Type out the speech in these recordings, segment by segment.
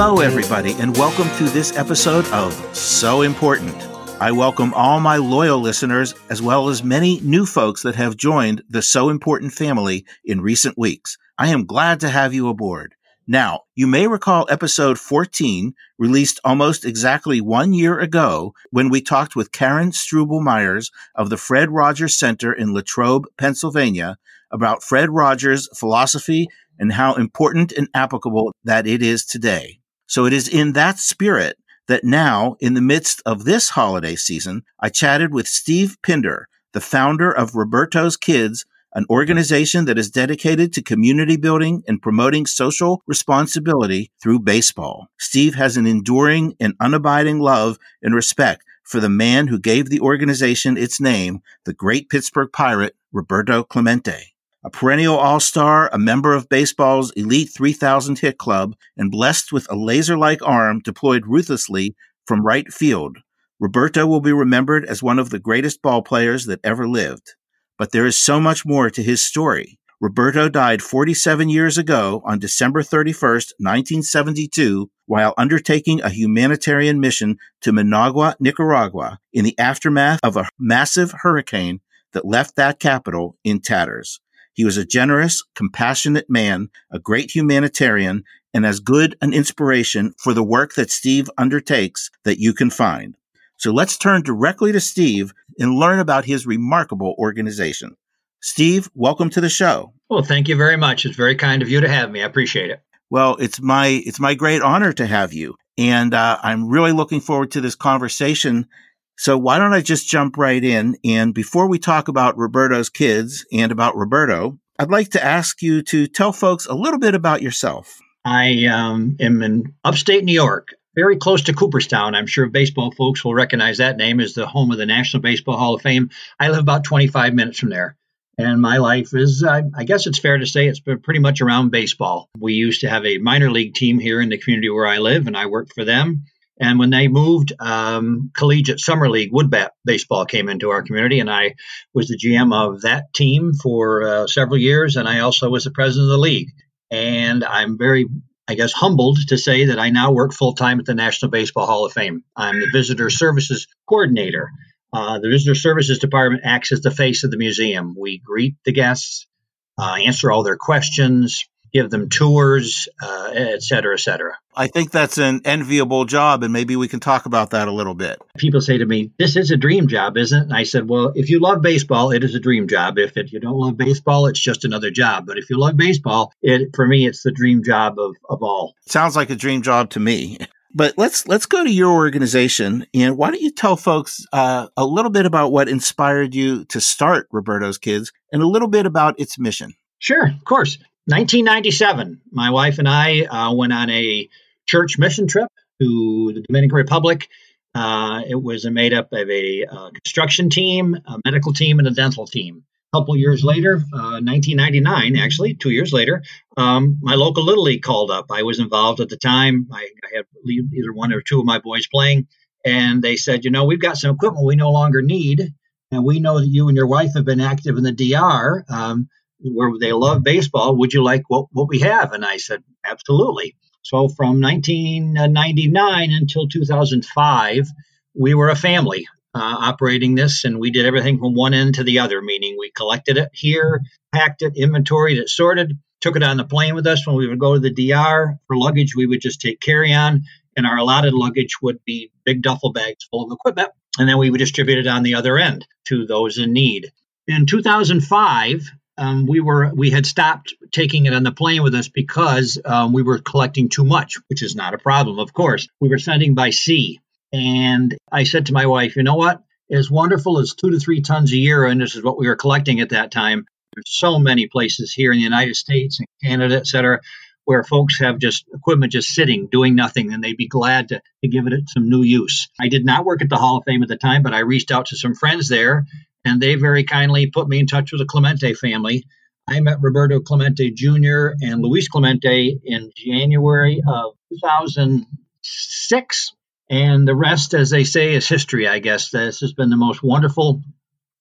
Hello, everybody, and welcome to this episode of So Important. I welcome all my loyal listeners, as well as many new folks that have joined the So Important family in recent weeks. I am glad to have you aboard. Now, you may recall episode 14, released almost exactly one year ago, when we talked with Karen Struble Myers of the Fred Rogers Center in Latrobe, Pennsylvania, about Fred Rogers' philosophy and how important and applicable that it is today. So it is in that spirit that now, in the midst of this holiday season, I chatted with Steve Pindar, the founder of Roberto's Kids an organization that is dedicated to community building and promoting social responsibility through baseball. Steve has an enduring and unabiding love and respect for the man who gave the organization its name, the great Pittsburgh Pirate, Roberto Clemente. A perennial all star, a member of baseball's elite 3000 hit club, and blessed with a laser like arm deployed ruthlessly from right field, Roberto will be remembered as one of the greatest ball players that ever lived. But there is so much more to his story. Roberto died 47 years ago on December 31st, 1972, while undertaking a humanitarian mission to Managua, Nicaragua, in the aftermath of a massive hurricane that left that capital in tatters. He was a generous, compassionate man, a great humanitarian, and as good an inspiration for the work that Steve undertakes that you can find. So let's turn directly to Steve and learn about his remarkable organization. Steve, welcome to the show. Well, thank you very much. It's very kind of you to have me. I appreciate it. Well, it's my it's my great honor to have you, and uh, I'm really looking forward to this conversation. So why don't I just jump right in? And before we talk about Roberto's kids and about Roberto, I'd like to ask you to tell folks a little bit about yourself. I um, am in upstate New York very close to Cooperstown. I'm sure baseball folks will recognize that name as the home of the National Baseball Hall of Fame. I live about 25 minutes from there. And my life is, uh, I guess it's fair to say, it's been pretty much around baseball. We used to have a minor league team here in the community where I live, and I worked for them. And when they moved, um, collegiate summer league Woodbat baseball came into our community, and I was the GM of that team for uh, several years, and I also was the president of the league. And I'm very I guess, humbled to say that I now work full time at the National Baseball Hall of Fame. I'm the Visitor Services Coordinator. Uh, the Visitor Services Department acts as the face of the museum. We greet the guests, uh, answer all their questions, give them tours, uh, et cetera, et cetera. I think that's an enviable job, and maybe we can talk about that a little bit. People say to me, This is a dream job, isn't it? And I said, Well, if you love baseball, it is a dream job. If it, you don't love baseball, it's just another job. But if you love baseball, it for me, it's the dream job of, of all. Sounds like a dream job to me. But let's let's go to your organization, and why don't you tell folks uh, a little bit about what inspired you to start Roberto's Kids, and a little bit about its mission? Sure, of course. 1997, my wife and I uh, went on a church mission trip to the Dominican Republic. Uh, it was made up of a uh, construction team, a medical team, and a dental team. A couple years later, 1999, uh, actually, two years later, um, my local Little League called up. I was involved at the time. I, I had either one or two of my boys playing, and they said, you know, we've got some equipment we no longer need, and we know that you and your wife have been active in the DR. Um, where they love baseball. Would you like what, what we have? And I said, absolutely. So from 1999 until 2005, we were a family uh, operating this, and we did everything from one end to the other, meaning we collected it here, packed it, inventoried it, sorted, took it on the plane with us when we would go to the DR. For luggage, we would just take carry on, and our allotted luggage would be big duffel bags full of equipment, and then we would distribute it on the other end to those in need. In 2005, um, we were we had stopped taking it on the plane with us because um, we were collecting too much, which is not a problem, of course. We were sending by sea, and I said to my wife, "You know what? As wonderful as two to three tons a year, and this is what we were collecting at that time. There's so many places here in the United States and Canada, et cetera, where folks have just equipment just sitting, doing nothing, and they'd be glad to, to give it some new use. I did not work at the Hall of Fame at the time, but I reached out to some friends there and they very kindly put me in touch with the Clemente family. I met Roberto Clemente Jr. and Luis Clemente in January of 2006. And the rest, as they say, is history, I guess. This has been the most wonderful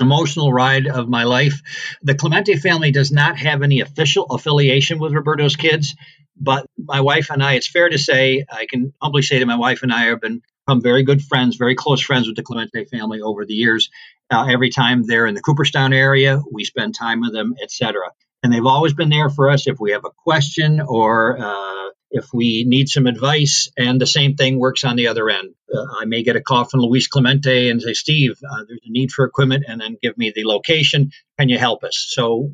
emotional ride of my life. The Clemente family does not have any official affiliation with Roberto's kids. But my wife and I, it's fair to say, I can humbly say that my wife and I have been become very good friends, very close friends with the Clemente family over the years. Uh, every time they're in the Cooperstown area, we spend time with them, etc. And they've always been there for us if we have a question or uh, if we need some advice. And the same thing works on the other end. Uh, I may get a call from Luis Clemente and say, Steve, uh, there's a need for equipment, and then give me the location. Can you help us? So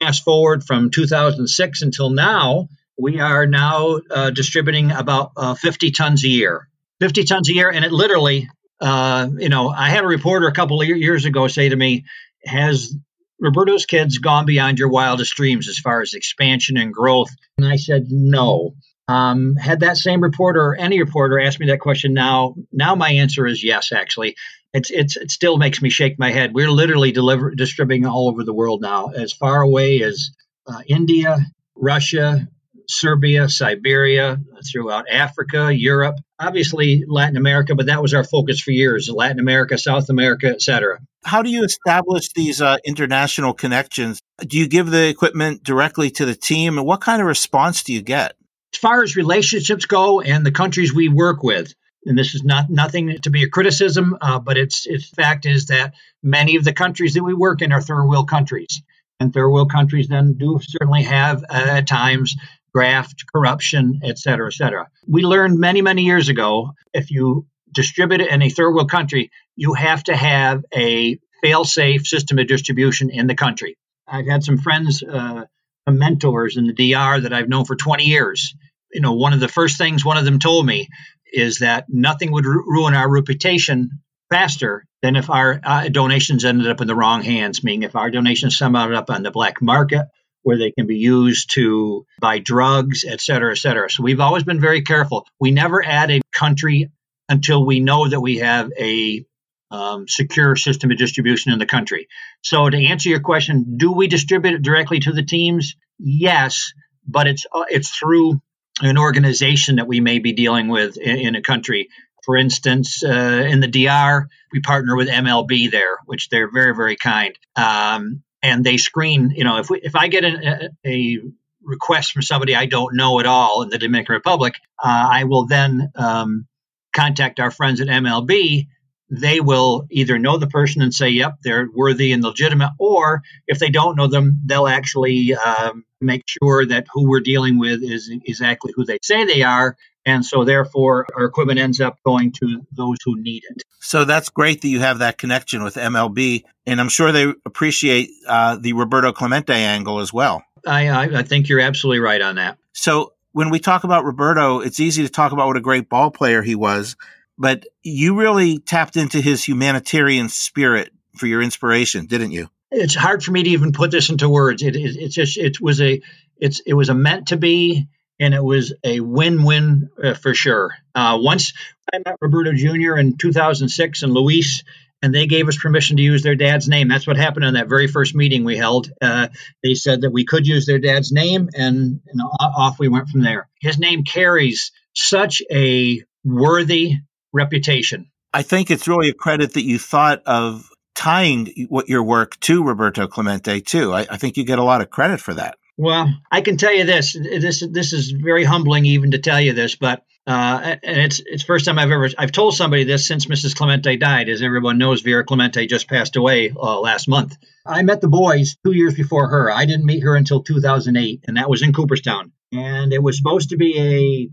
fast forward from 2006 until now, we are now uh, distributing about uh, 50 tons a year. 50 tons a year, and it literally, uh, you know, I had a reporter a couple of years ago say to me, "Has Roberto's kids gone beyond your wildest dreams as far as expansion and growth?" And I said, "No." Um, had that same reporter or any reporter asked me that question now, now my answer is yes. Actually, it's it's it still makes me shake my head. We're literally deliver, distributing all over the world now, as far away as uh, India, Russia, Serbia, Siberia, throughout Africa, Europe, obviously Latin America, but that was our focus for years Latin America, South America, etc. How do you establish these uh, international connections? Do you give the equipment directly to the team, and what kind of response do you get? As far as relationships go and the countries we work with, and this is not nothing to be a criticism, uh, but it's its fact is that many of the countries that we work in are third world countries, and third world countries then do certainly have uh, at times graft, corruption, et cetera, et cetera. We learned many, many years ago if you distribute it in a third world country, you have to have a fail safe system of distribution in the country. I've had some friends, uh, mentors in the DR that I've known for 20 years. You know, one of the first things one of them told me is that nothing would ru- ruin our reputation faster than if our uh, donations ended up in the wrong hands, meaning if our donations somehow ended up on the black market where they can be used to buy drugs, et cetera, et cetera. So we've always been very careful. We never add a country until we know that we have a um, secure system of distribution in the country. So to answer your question, do we distribute it directly to the teams? Yes, but it's uh, it's through an organization that we may be dealing with in, in a country. For instance, uh, in the DR, we partner with MLB there, which they're very, very kind. Um, and they screen. You know, if we, if I get a, a request from somebody I don't know at all in the Dominican Republic, uh, I will then um, contact our friends at MLB. They will either know the person and say, "Yep, they're worthy and legitimate," or if they don't know them, they'll actually um, make sure that who we're dealing with is exactly who they say they are, and so therefore our equipment ends up going to those who need it. So that's great that you have that connection with MLB, and I'm sure they appreciate uh, the Roberto Clemente angle as well. I, I, I think you're absolutely right on that. So when we talk about Roberto, it's easy to talk about what a great ball player he was, but you really tapped into his humanitarian spirit for your inspiration, didn't you? It's hard for me to even put this into words. It, it, it's just it was a it's it was a meant to be and it was a win-win uh, for sure. Uh, once I met Roberto Jr. in 2006 and Luis, and they gave us permission to use their dad's name. That's what happened on that very first meeting we held. Uh, they said that we could use their dad's name, and, and off we went from there. His name carries such a worthy reputation. I think it's really a credit that you thought of tying what your work to Roberto Clemente too. I, I think you get a lot of credit for that. Well, I can tell you this. This this is very humbling even to tell you this, but uh, and it's it's first time I've ever I've told somebody this since Mrs. Clemente died. As everyone knows, Vera Clemente just passed away uh, last month. I met the boys two years before her. I didn't meet her until 2008, and that was in Cooperstown. And it was supposed to be a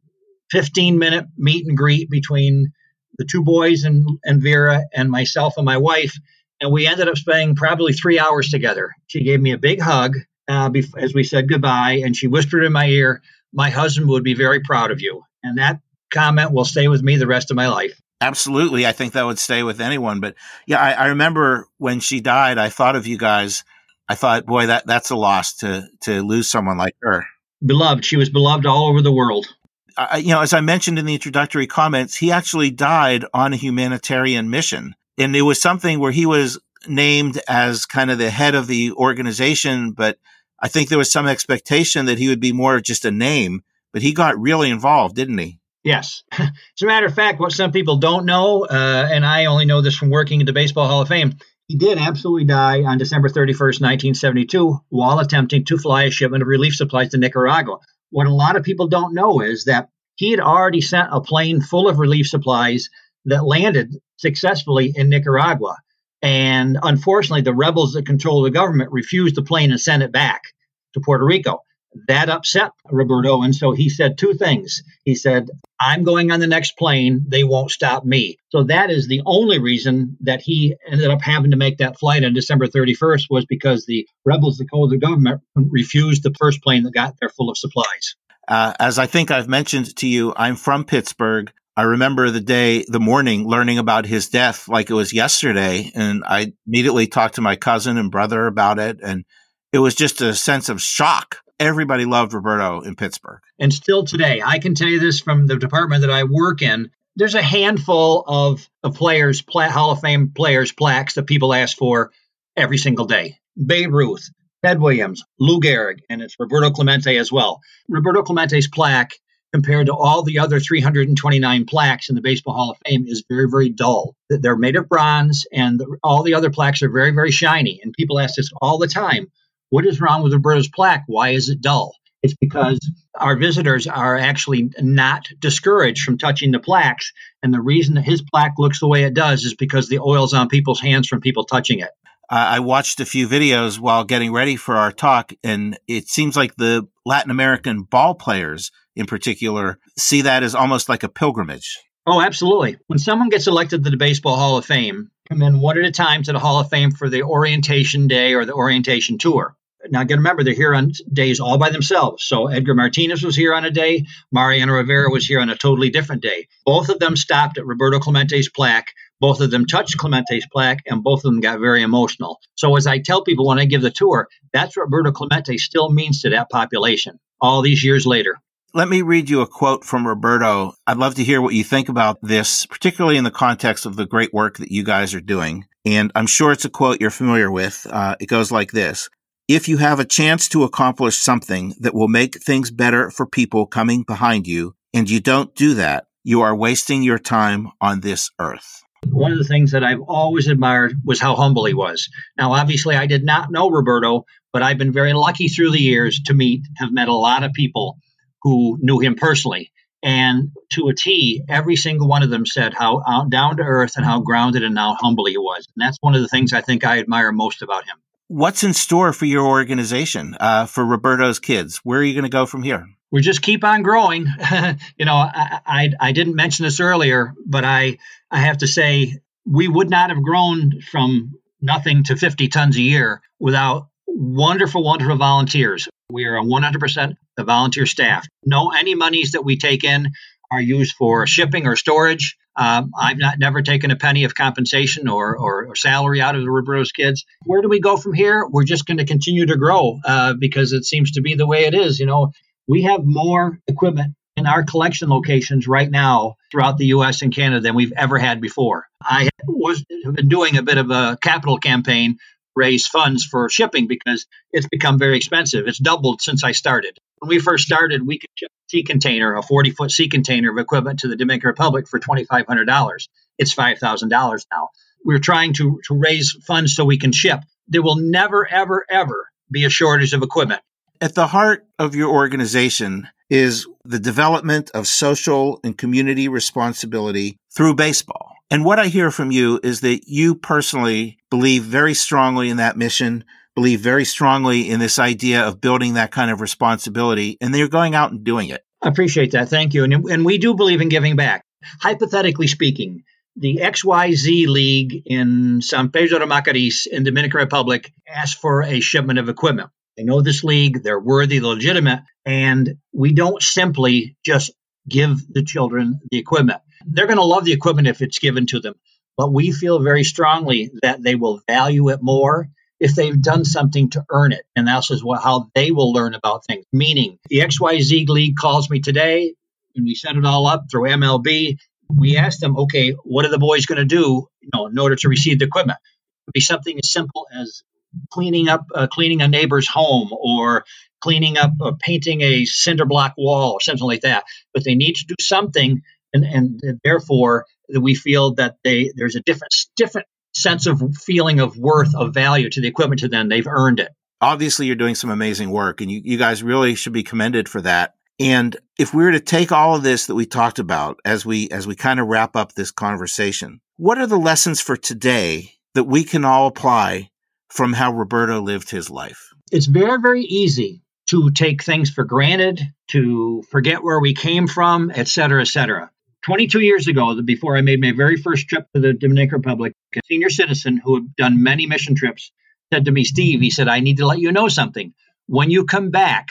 15 minute meet and greet between the two boys and, and Vera and myself and my wife. And we ended up spending probably three hours together. She gave me a big hug uh, as we said goodbye, and she whispered in my ear, "My husband would be very proud of you." And that comment will stay with me the rest of my life. Absolutely, I think that would stay with anyone. But yeah, I, I remember when she died, I thought of you guys. I thought, boy, that that's a loss to to lose someone like her. Beloved, she was beloved all over the world. I, you know, as I mentioned in the introductory comments, he actually died on a humanitarian mission, and it was something where he was named as kind of the head of the organization, but I think there was some expectation that he would be more just a name, but he got really involved, didn't he? Yes. As a matter of fact, what some people don't know, uh, and I only know this from working at the Baseball Hall of Fame, he did absolutely die on December 31st, 1972, while attempting to fly a shipment of relief supplies to Nicaragua. What a lot of people don't know is that he had already sent a plane full of relief supplies that landed successfully in Nicaragua. And unfortunately, the rebels that control the government refused the plane and sent it back to Puerto Rico. That upset Roberto. And so he said two things. He said, I'm going on the next plane. They won't stop me. So that is the only reason that he ended up having to make that flight on December 31st was because the rebels that control the government refused the first plane that got there full of supplies. Uh, as I think I've mentioned to you, I'm from Pittsburgh. I remember the day, the morning, learning about his death like it was yesterday. And I immediately talked to my cousin and brother about it. And it was just a sense of shock. Everybody loved Roberto in Pittsburgh. And still today, I can tell you this from the department that I work in. There's a handful of, of players, Hall of Fame players, plaques that people ask for every single day. Babe Ruth, Ted Williams, Lou Gehrig, and it's Roberto Clemente as well. Roberto Clemente's plaque, compared to all the other 329 plaques in the Baseball Hall of Fame, is very, very dull. They're made of bronze, and all the other plaques are very, very shiny. And people ask this all the time what is wrong with Roberto's plaque? Why is it dull? It's because our visitors are actually not discouraged from touching the plaques. And the reason that his plaque looks the way it does is because the oil's on people's hands from people touching it. I watched a few videos while getting ready for our talk, and it seems like the Latin American ball players in particular see that as almost like a pilgrimage. Oh, absolutely. When someone gets elected to the Baseball Hall of Fame, come in one at a time to the Hall of Fame for the orientation day or the orientation tour. Now, again, remember, they're here on days all by themselves. So Edgar Martinez was here on a day, Mariano Rivera was here on a totally different day. Both of them stopped at Roberto Clemente's plaque both of them touched Clemente's plaque and both of them got very emotional. So, as I tell people when I give the tour, that's what Roberto Clemente still means to that population all these years later. Let me read you a quote from Roberto. I'd love to hear what you think about this, particularly in the context of the great work that you guys are doing. And I'm sure it's a quote you're familiar with. Uh, it goes like this If you have a chance to accomplish something that will make things better for people coming behind you, and you don't do that, you are wasting your time on this earth one of the things that I've always admired was how humble he was. Now, obviously, I did not know Roberto, but I've been very lucky through the years to meet, have met a lot of people who knew him personally. And to a T, every single one of them said how down to earth and how grounded and how humble he was. And that's one of the things I think I admire most about him. What's in store for your organization, uh, for Roberto's kids? Where are you going to go from here? we just keep on growing. you know, I, I, I didn't mention this earlier, but I I have to say we would not have grown from nothing to 50 tons a year without wonderful, wonderful volunteers. We are 100% the volunteer staff. No, any monies that we take in are used for shipping or storage. Um, I've not never taken a penny of compensation or, or, or, salary out of the Roberto's kids. Where do we go from here? We're just going to continue to grow uh, because it seems to be the way it is. You know, we have more equipment in our collection locations right now throughout the US and Canada than we've ever had before. I was been doing a bit of a capital campaign raise funds for shipping because it's become very expensive. It's doubled since I started. When we first started, we could ship a sea container, a 40 foot sea container of equipment to the Dominican Republic for $2,500. It's $5,000 now. We're trying to, to raise funds so we can ship. There will never, ever, ever be a shortage of equipment. At the heart of your organization is the development of social and community responsibility through baseball. And what I hear from you is that you personally believe very strongly in that mission, believe very strongly in this idea of building that kind of responsibility, and you're going out and doing it. I appreciate that. Thank you. And, and we do believe in giving back. Hypothetically speaking, the XYZ League in San Pedro de Macorís in Dominican Republic asked for a shipment of equipment. They know this league, they're worthy, legitimate, and we don't simply just give the children the equipment. They're going to love the equipment if it's given to them, but we feel very strongly that they will value it more if they've done something to earn it. And that's is what how they will learn about things. Meaning, the XYZ League calls me today, and we set it all up through MLB. We ask them, okay, what are the boys going to do you know, in order to receive the equipment? It would be something as simple as cleaning up uh, cleaning a neighbor's home or cleaning up or painting a cinder block wall or something like that but they need to do something and, and, and therefore we feel that they there's a different different sense of feeling of worth of value to the equipment to them they've earned it obviously you're doing some amazing work and you, you guys really should be commended for that And if we were to take all of this that we talked about as we as we kind of wrap up this conversation, what are the lessons for today that we can all apply from how Roberto lived his life? It's very very easy to take things for granted, to forget where we came from, et cetera, et cetera. 22 years ago, before I made my very first trip to the Dominican Republic, a senior citizen who had done many mission trips said to me, Steve, he said, I need to let you know something. When you come back,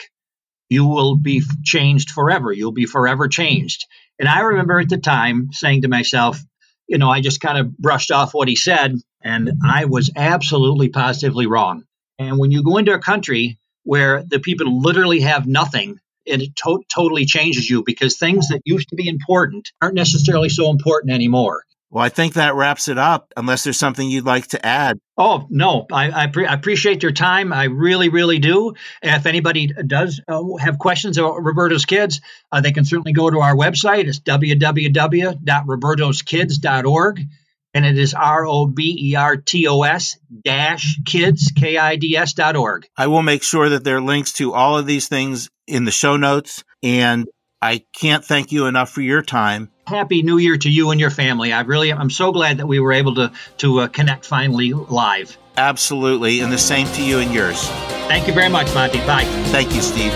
you will be changed forever. You'll be forever changed. And I remember at the time saying to myself, you know, I just kind of brushed off what he said, and I was absolutely positively wrong. And when you go into a country where the people literally have nothing, it to- totally changes you because things that used to be important aren't necessarily so important anymore. Well, I think that wraps it up, unless there's something you'd like to add. Oh, no, I, I, pre- I appreciate your time. I really, really do. if anybody does uh, have questions about Roberto's Kids, uh, they can certainly go to our website. It's www.robertoskids.org. And it is R O B E R T O S dash kids, K I D S dot org. I will make sure that there are links to all of these things in the show notes. And I can't thank you enough for your time happy new year to you and your family. I really, I'm so glad that we were able to to uh, connect finally live. Absolutely, and the same to you and yours. Thank you very much, Monty. Bye. Thank you, Steve.